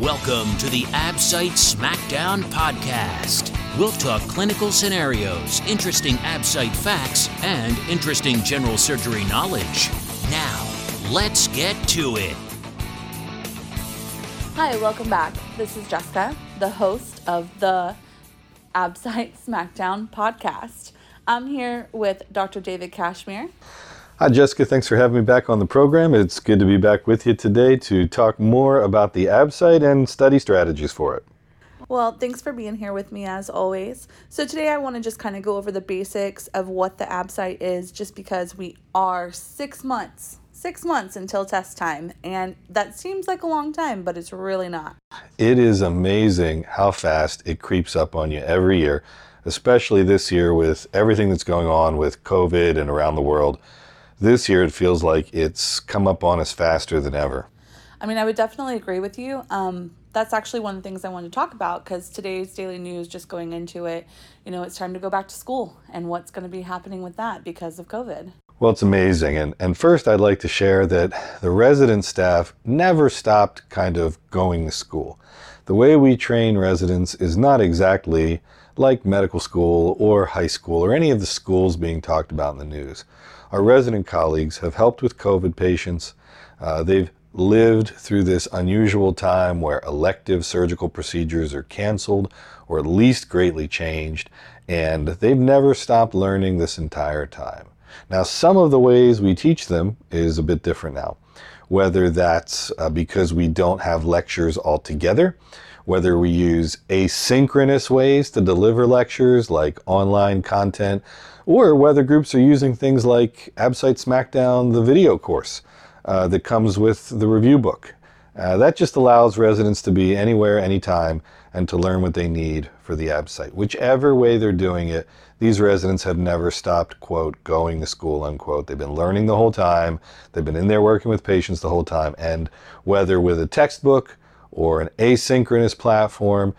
Welcome to the AbSite SmackDown podcast. We'll talk clinical scenarios, interesting AbSite facts, and interesting general surgery knowledge. Now, let's get to it. Hi, welcome back. This is Jessica, the host of the AbSite SmackDown podcast. I'm here with Dr. David Kashmer. Hi, Jessica. Thanks for having me back on the program. It's good to be back with you today to talk more about the AbSite and study strategies for it. Well, thanks for being here with me as always. So, today I want to just kind of go over the basics of what the AbSite is, just because we are six months, six months until test time. And that seems like a long time, but it's really not. It is amazing how fast it creeps up on you every year, especially this year with everything that's going on with COVID and around the world this year it feels like it's come up on us faster than ever. I mean, I would definitely agree with you. Um, that's actually one of the things I wanted to talk about because today's daily news, just going into it, you know, it's time to go back to school and what's going to be happening with that because of COVID. Well, it's amazing. And, and first, I'd like to share that the resident staff never stopped kind of going to school. The way we train residents is not exactly like medical school or high school or any of the schools being talked about in the news. Our resident colleagues have helped with COVID patients. Uh, they've lived through this unusual time where elective surgical procedures are canceled or at least greatly changed, and they've never stopped learning this entire time. Now, some of the ways we teach them is a bit different now, whether that's uh, because we don't have lectures altogether, whether we use asynchronous ways to deliver lectures like online content, or whether groups are using things like AbSite SmackDown, the video course uh, that comes with the review book. Uh, that just allows residents to be anywhere, anytime, and to learn what they need for the AbSite. Whichever way they're doing it, these residents have never stopped, quote, going to school, unquote. They've been learning the whole time. They've been in there working with patients the whole time. And whether with a textbook or an asynchronous platform,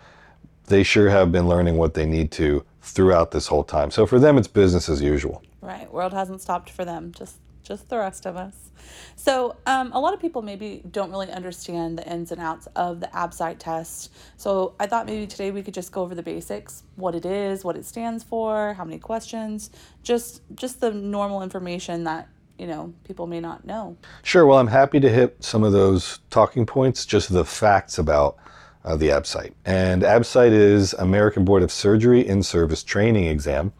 they sure have been learning what they need to throughout this whole time. So for them, it's business as usual. Right. World hasn't stopped for them. Just just the rest of us. So um, a lot of people maybe don't really understand the ins and outs of the AbSite test. So I thought maybe today we could just go over the basics, what it is, what it stands for, how many questions, just just the normal information that you know people may not know. Sure. Well, I'm happy to hit some of those talking points, just the facts about uh, the AbSite. And AbSite is American Board of Surgery in Service Training Exam.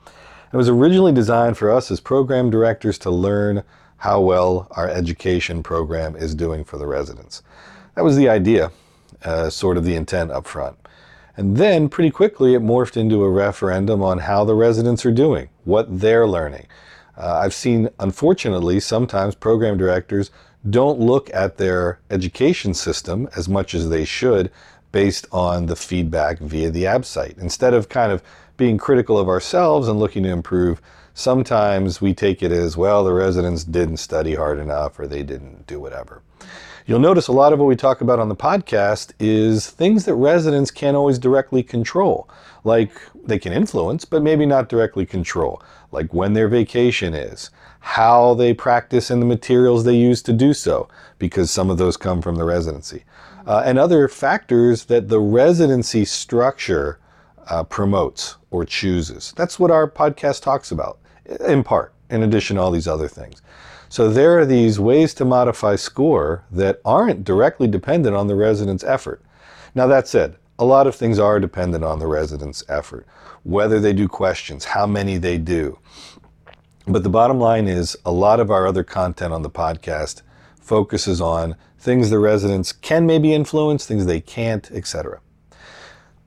It was originally designed for us as program directors to learn how well our education program is doing for the residents. That was the idea, uh, sort of the intent up front. And then pretty quickly it morphed into a referendum on how the residents are doing, what they're learning. Uh, I've seen, unfortunately, sometimes program directors don't look at their education system as much as they should based on the feedback via the AbSite. Instead of kind of being critical of ourselves and looking to improve, sometimes we take it as, well, the residents didn't study hard enough or they didn't do whatever. You'll notice a lot of what we talk about on the podcast is things that residents can't always directly control. Like they can influence, but maybe not directly control. Like when their vacation is, how they practice and the materials they use to do so, because some of those come from the residency uh, and other factors that the residency structure uh, promotes or chooses. That's what our podcast talks about, in part, in addition to all these other things. So there are these ways to modify score that aren't directly dependent on the resident's effort. Now, that said, a lot of things are dependent on the resident's effort, whether they do questions, how many they do. But the bottom line is a lot of our other content on the podcast focuses on things the residents can maybe influence, things they can't, etc.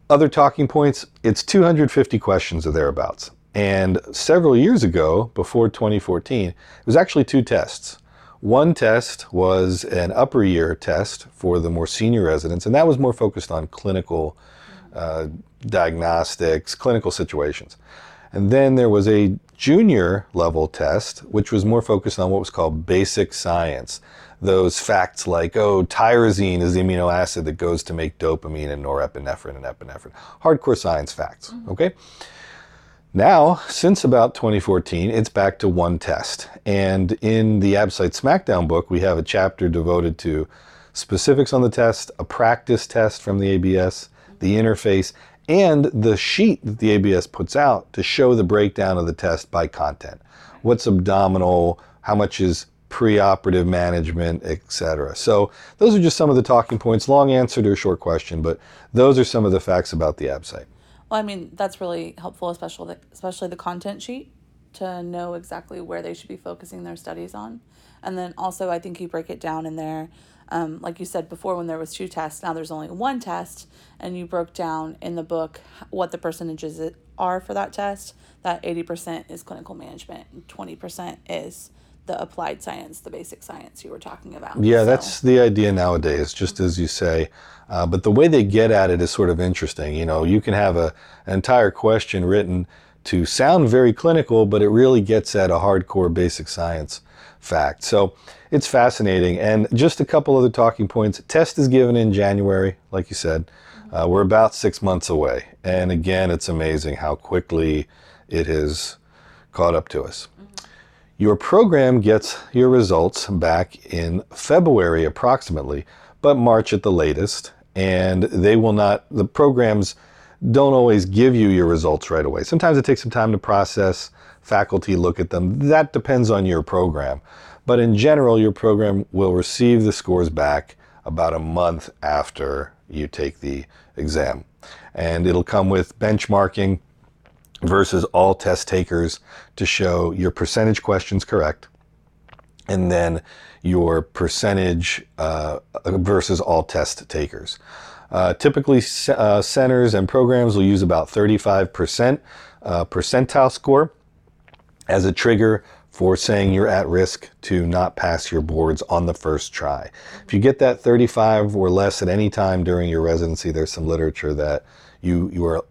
Other talking points, it's 250 questions or thereabouts. And several years ago, before 2014, it was actually two tests. One test was an upper year test for the more senior residents, and that was more focused on clinical uh, diagnostics, clinical situations. And then there was a junior level test, which was more focused on what was called basic science those facts like, oh, tyrosine is the amino acid that goes to make dopamine and norepinephrine and epinephrine. Hardcore science facts, mm-hmm. okay? Now, since about 2014, it's back to one test. And in the AbSite SmackDown book, we have a chapter devoted to specifics on the test, a practice test from the ABS, the interface, and the sheet that the ABS puts out to show the breakdown of the test by content. What's abdominal, how much is preoperative management, etc. So those are just some of the talking points. Long answer to a short question, but those are some of the facts about the ABSITE. Well, I mean, that's really helpful, especially the, especially the content sheet to know exactly where they should be focusing their studies on. And then also, I think you break it down in there um, like you said before when there was two tests now there's only one test and you broke down in the book what the percentages are for that test that 80% is clinical management and 20% is the applied science the basic science you were talking about yeah so. that's the idea nowadays just as you say uh, but the way they get at it is sort of interesting you know you can have a, an entire question written to sound very clinical but it really gets at a hardcore basic science fact so it's fascinating. And just a couple other talking points. Test is given in January, like you said. Uh, we're about six months away. And again, it's amazing how quickly it has caught up to us. Your program gets your results back in February approximately, but March at the latest. And they will not, the programs don't always give you your results right away. Sometimes it takes some time to process, faculty look at them. That depends on your program. But in general, your program will receive the scores back about a month after you take the exam. And it'll come with benchmarking versus all test takers to show your percentage questions correct and then your percentage uh, versus all test takers. Uh, typically, uh, centers and programs will use about 35% uh, percentile score as a trigger for saying you're at risk to not pass your boards on the first try. If you get that 35 or less at any time during your residency, there's some literature that you, you are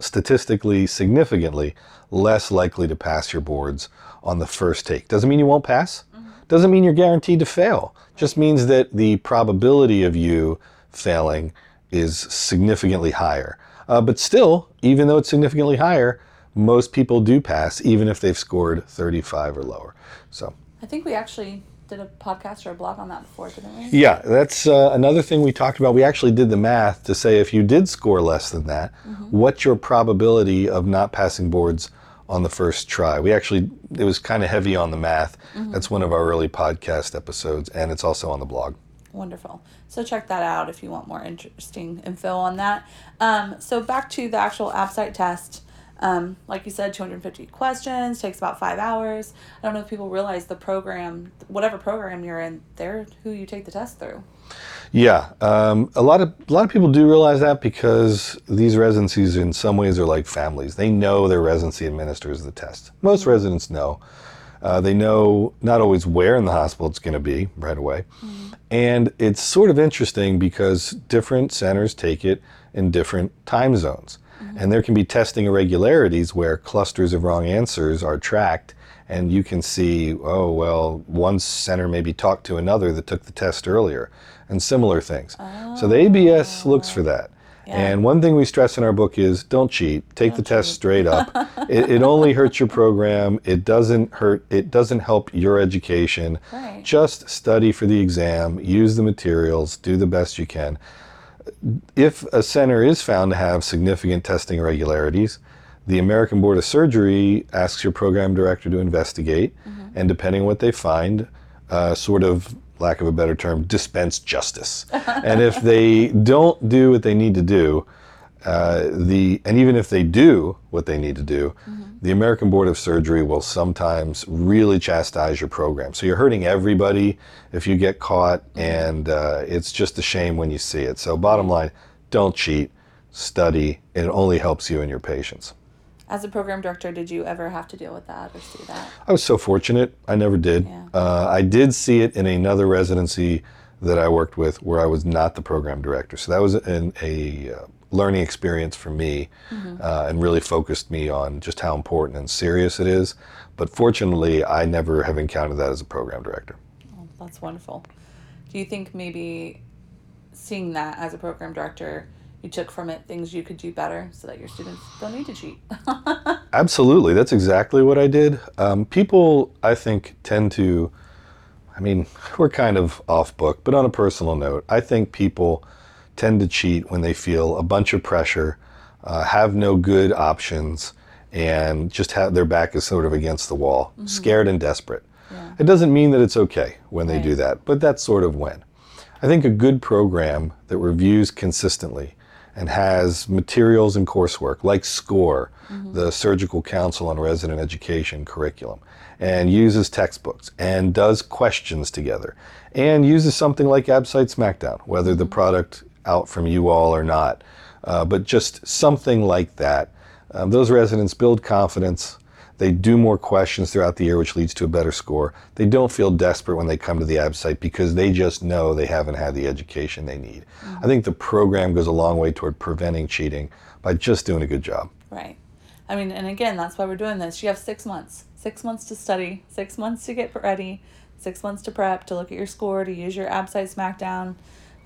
statistically significantly less likely to pass your boards on the first take. Doesn't mean you won't pass. Mm-hmm. Doesn't mean you're guaranteed to fail. Just means that the probability of you failing is significantly higher. Uh, but still, even though it's significantly higher, most people do pass, even if they've scored 35 or lower. So I think we actually did a podcast or a blog on that before, didn't we? Yeah, that's uh, another thing we talked about. We actually did the math to say if you did score less than that, mm-hmm. what's your probability of not passing boards on the first try? We actually, it was kind of heavy on the math. Mm-hmm. That's one of our early podcast episodes, and it's also on the blog. Wonderful. So check that out if you want more interesting info on that. Um, so back to the actual ABSITE test. Um, like you said, 250 questions, takes about five hours. I don't know if people realize the program, whatever program you're in, they're who you take the test through. Yeah, um, a lot of a lot of people do realize that because these residencies, in some ways, are like families. They know their residency administers the test. Most residents know. Uh, they know not always where in the hospital it's going to be right away, mm-hmm. and it's sort of interesting because different centers take it in different time zones. Mm-hmm. And there can be testing irregularities where clusters of wrong answers are tracked, and you can see, oh, well, one center maybe talked to another that took the test earlier, and similar things. Oh. So the ABS looks for that. Yeah. And one thing we stress in our book is don't cheat. Take don't the test straight up. it, it, only hurts your program. It doesn't hurt. It doesn't help your education. Right. Just study for the exam. Use the materials. Do the best you can if a center is found to have significant testing irregularities, the American Board of Surgery asks your program director to investigate, mm-hmm. and depending on what they find, uh, sort of, lack of a better term, dispense justice. and if they don't do what they need to do, uh, the and even if they do what they need to do, mm-hmm. the American Board of Surgery will sometimes really chastise your program. So you're hurting everybody if you get caught, mm-hmm. and uh, it's just a shame when you see it. So bottom line, don't cheat, study. It only helps you and your patients. As a program director, did you ever have to deal with that or see that? I was so fortunate. I never did. Yeah. Uh, I did see it in another residency that I worked with where I was not the program director. So that was in a uh, learning experience for me mm-hmm. uh, and really focused me on just how important and serious it is. But fortunately, I never have encountered that as a program director. Oh, that's wonderful. Do you think maybe seeing that as a program director, you took from it things you could do better so that your students don't need to cheat? Absolutely. That's exactly what I did. Um, people, I think, tend to I mean, we're kind of off book, but on a personal note, I think people tend to cheat when they feel a bunch of pressure, uh, have no good options, and just have their back is sort of against the wall, mm-hmm. scared and desperate. Yeah. It doesn't mean that it's okay when they right. do that, but that's sort of when. I think a good program that reviews consistently and has materials and coursework like SCORE, mm-hmm. the Surgical Council on Resident Education curriculum, and uses textbooks and does questions together and uses something like AbSite Smackdown, whether the mm-hmm. product out from you all or not, uh, but just something like that. Um, those residents build confidence. They do more questions throughout the year, which leads to a better score. They don't feel desperate when they come to the AB site because they just know they haven't had the education they need. Mm-hmm. I think the program goes a long way toward preventing cheating by just doing a good job. Right. I mean, and again, that's why we're doing this. You have six months six months to study, six months to get ready, six months to prep, to look at your score, to use your AB site Smackdown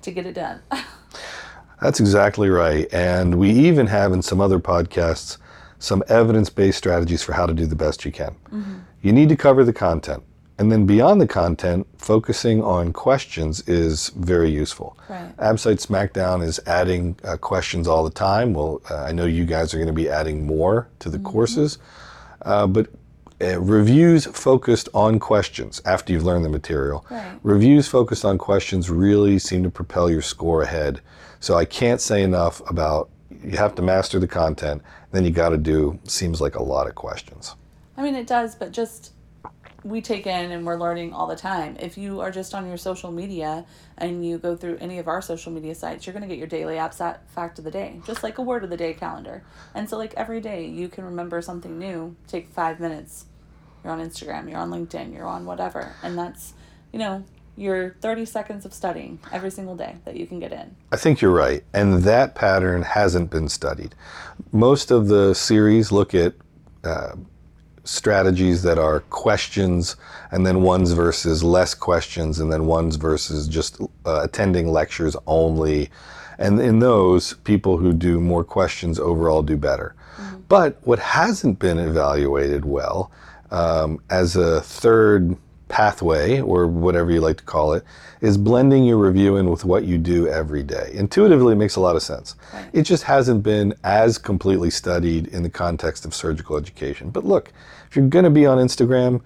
to get it done. That's exactly right. And we even have in some other podcasts some evidence based strategies for how to do the best you can. Mm-hmm. You need to cover the content. And then beyond the content, focusing on questions is very useful. Right. AbSite Smackdown is adding uh, questions all the time. Well, uh, I know you guys are going to be adding more to the mm-hmm. courses. Uh, but uh, reviews focused on questions after you've learned the material. Right. Reviews focused on questions really seem to propel your score ahead. So I can't say enough about you have to master the content, then you got to do seems like a lot of questions. I mean, it does, but just we take in and we're learning all the time. If you are just on your social media and you go through any of our social media sites, you're going to get your daily app fact of the day, just like a word of the day calendar. And so, like every day, you can remember something new. Take five minutes you're on Instagram, you're on LinkedIn, you're on whatever. And that's, you know, your 30 seconds of studying every single day that you can get in. I think you're right. And that pattern hasn't been studied. Most of the series look at uh, strategies that are questions and then ones versus less questions and then ones versus just uh, attending lectures only. And in those, people who do more questions overall do better. Mm-hmm. But what hasn't been evaluated well um, as a third pathway, or whatever you like to call it, is blending your review in with what you do every day. Intuitively, it makes a lot of sense. Right. It just hasn't been as completely studied in the context of surgical education. But look, if you're going to be on Instagram,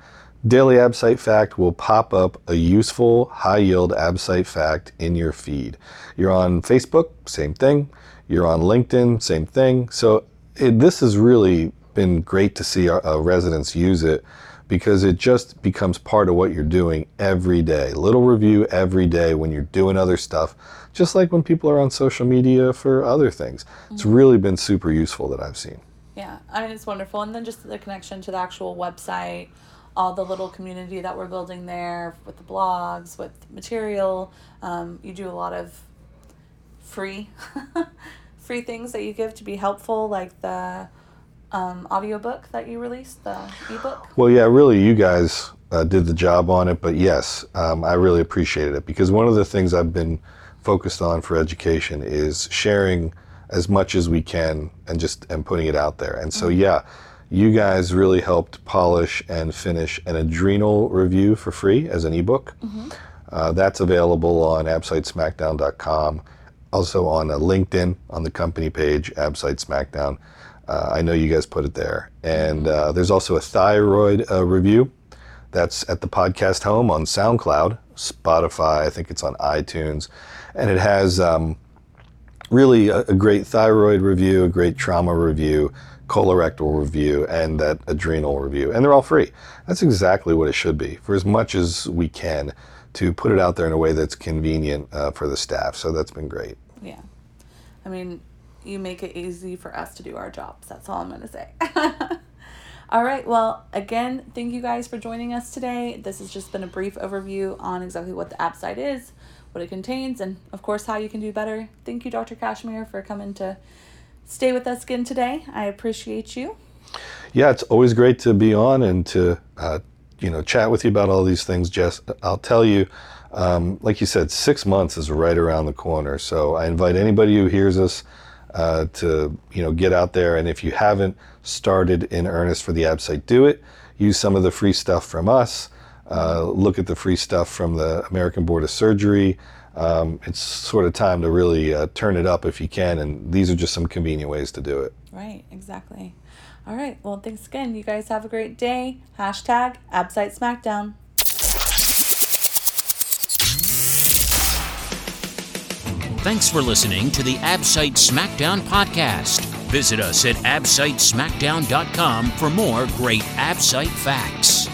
Daily AbSite Fact will pop up a useful, high yield AbSite fact in your feed. You're on Facebook, same thing. You're on LinkedIn, same thing. So it, this is really been great to see our, uh, residents use it because it just becomes part of what you're doing every day. Little review every day when you're doing other stuff, just like when people are on social media for other things. Mm-hmm. It's really been super useful that I've seen. Yeah, I mean, it's wonderful. And then just the connection to the actual website, all the little community that we're building there with the blogs, with material. Um, you do a lot of free. free things that you give to be helpful like the um, audiobook that you released, the ebook? Well, yeah, really, you guys uh, did the job on it, but yes, um, I really appreciated it because one of the things I've been focused on for education is sharing as much as we can and just and putting it out there. And so, mm-hmm. yeah, you guys really helped polish and finish an adrenal review for free as an ebook. Mm-hmm. Uh, that's available on absitesmackdown.com, also on a LinkedIn on the company page, AbSite Smackdown. Uh, I know you guys put it there. And uh, there's also a thyroid uh, review that's at the podcast home on SoundCloud, Spotify, I think it's on iTunes. And it has um, really a, a, great thyroid review, a great trauma review, colorectal review, and that adrenal review. And they're all free. That's exactly what it should be for as much as we can to put it out there in a way that's convenient uh, for the staff. So that's been great. Yeah. I mean, you make it easy for us to do our jobs. That's all I'm going to say. all right. Well, again, thank you guys for joining us today. This has just been a brief overview on exactly what the AbSite is, what it contains, and of course, how you can do better. Thank you, Dr. Kashmer, for coming to stay with us again today. I appreciate you. Yeah, it's always great to be on and to, uh, you know, chat with you about all these things, Jess. I'll tell you, um, like you said, six months is right around the corner. So I invite anybody who hears us uh, to you know get out there. And if you haven't started in earnest for the AbSite, do it. Use some of the free stuff from us. Uh, look at the free stuff from the American Board of Surgery. Um, it's sort of time to really uh, turn it up if you can, and these are just some convenient ways to do it. Right, exactly. All right, well, thanks again. You guys have a great day. Hashtag Absite Smackdown. Thanks for listening to the Absite Smackdown podcast. Visit us at absitesmackdown.com for more great Absite facts.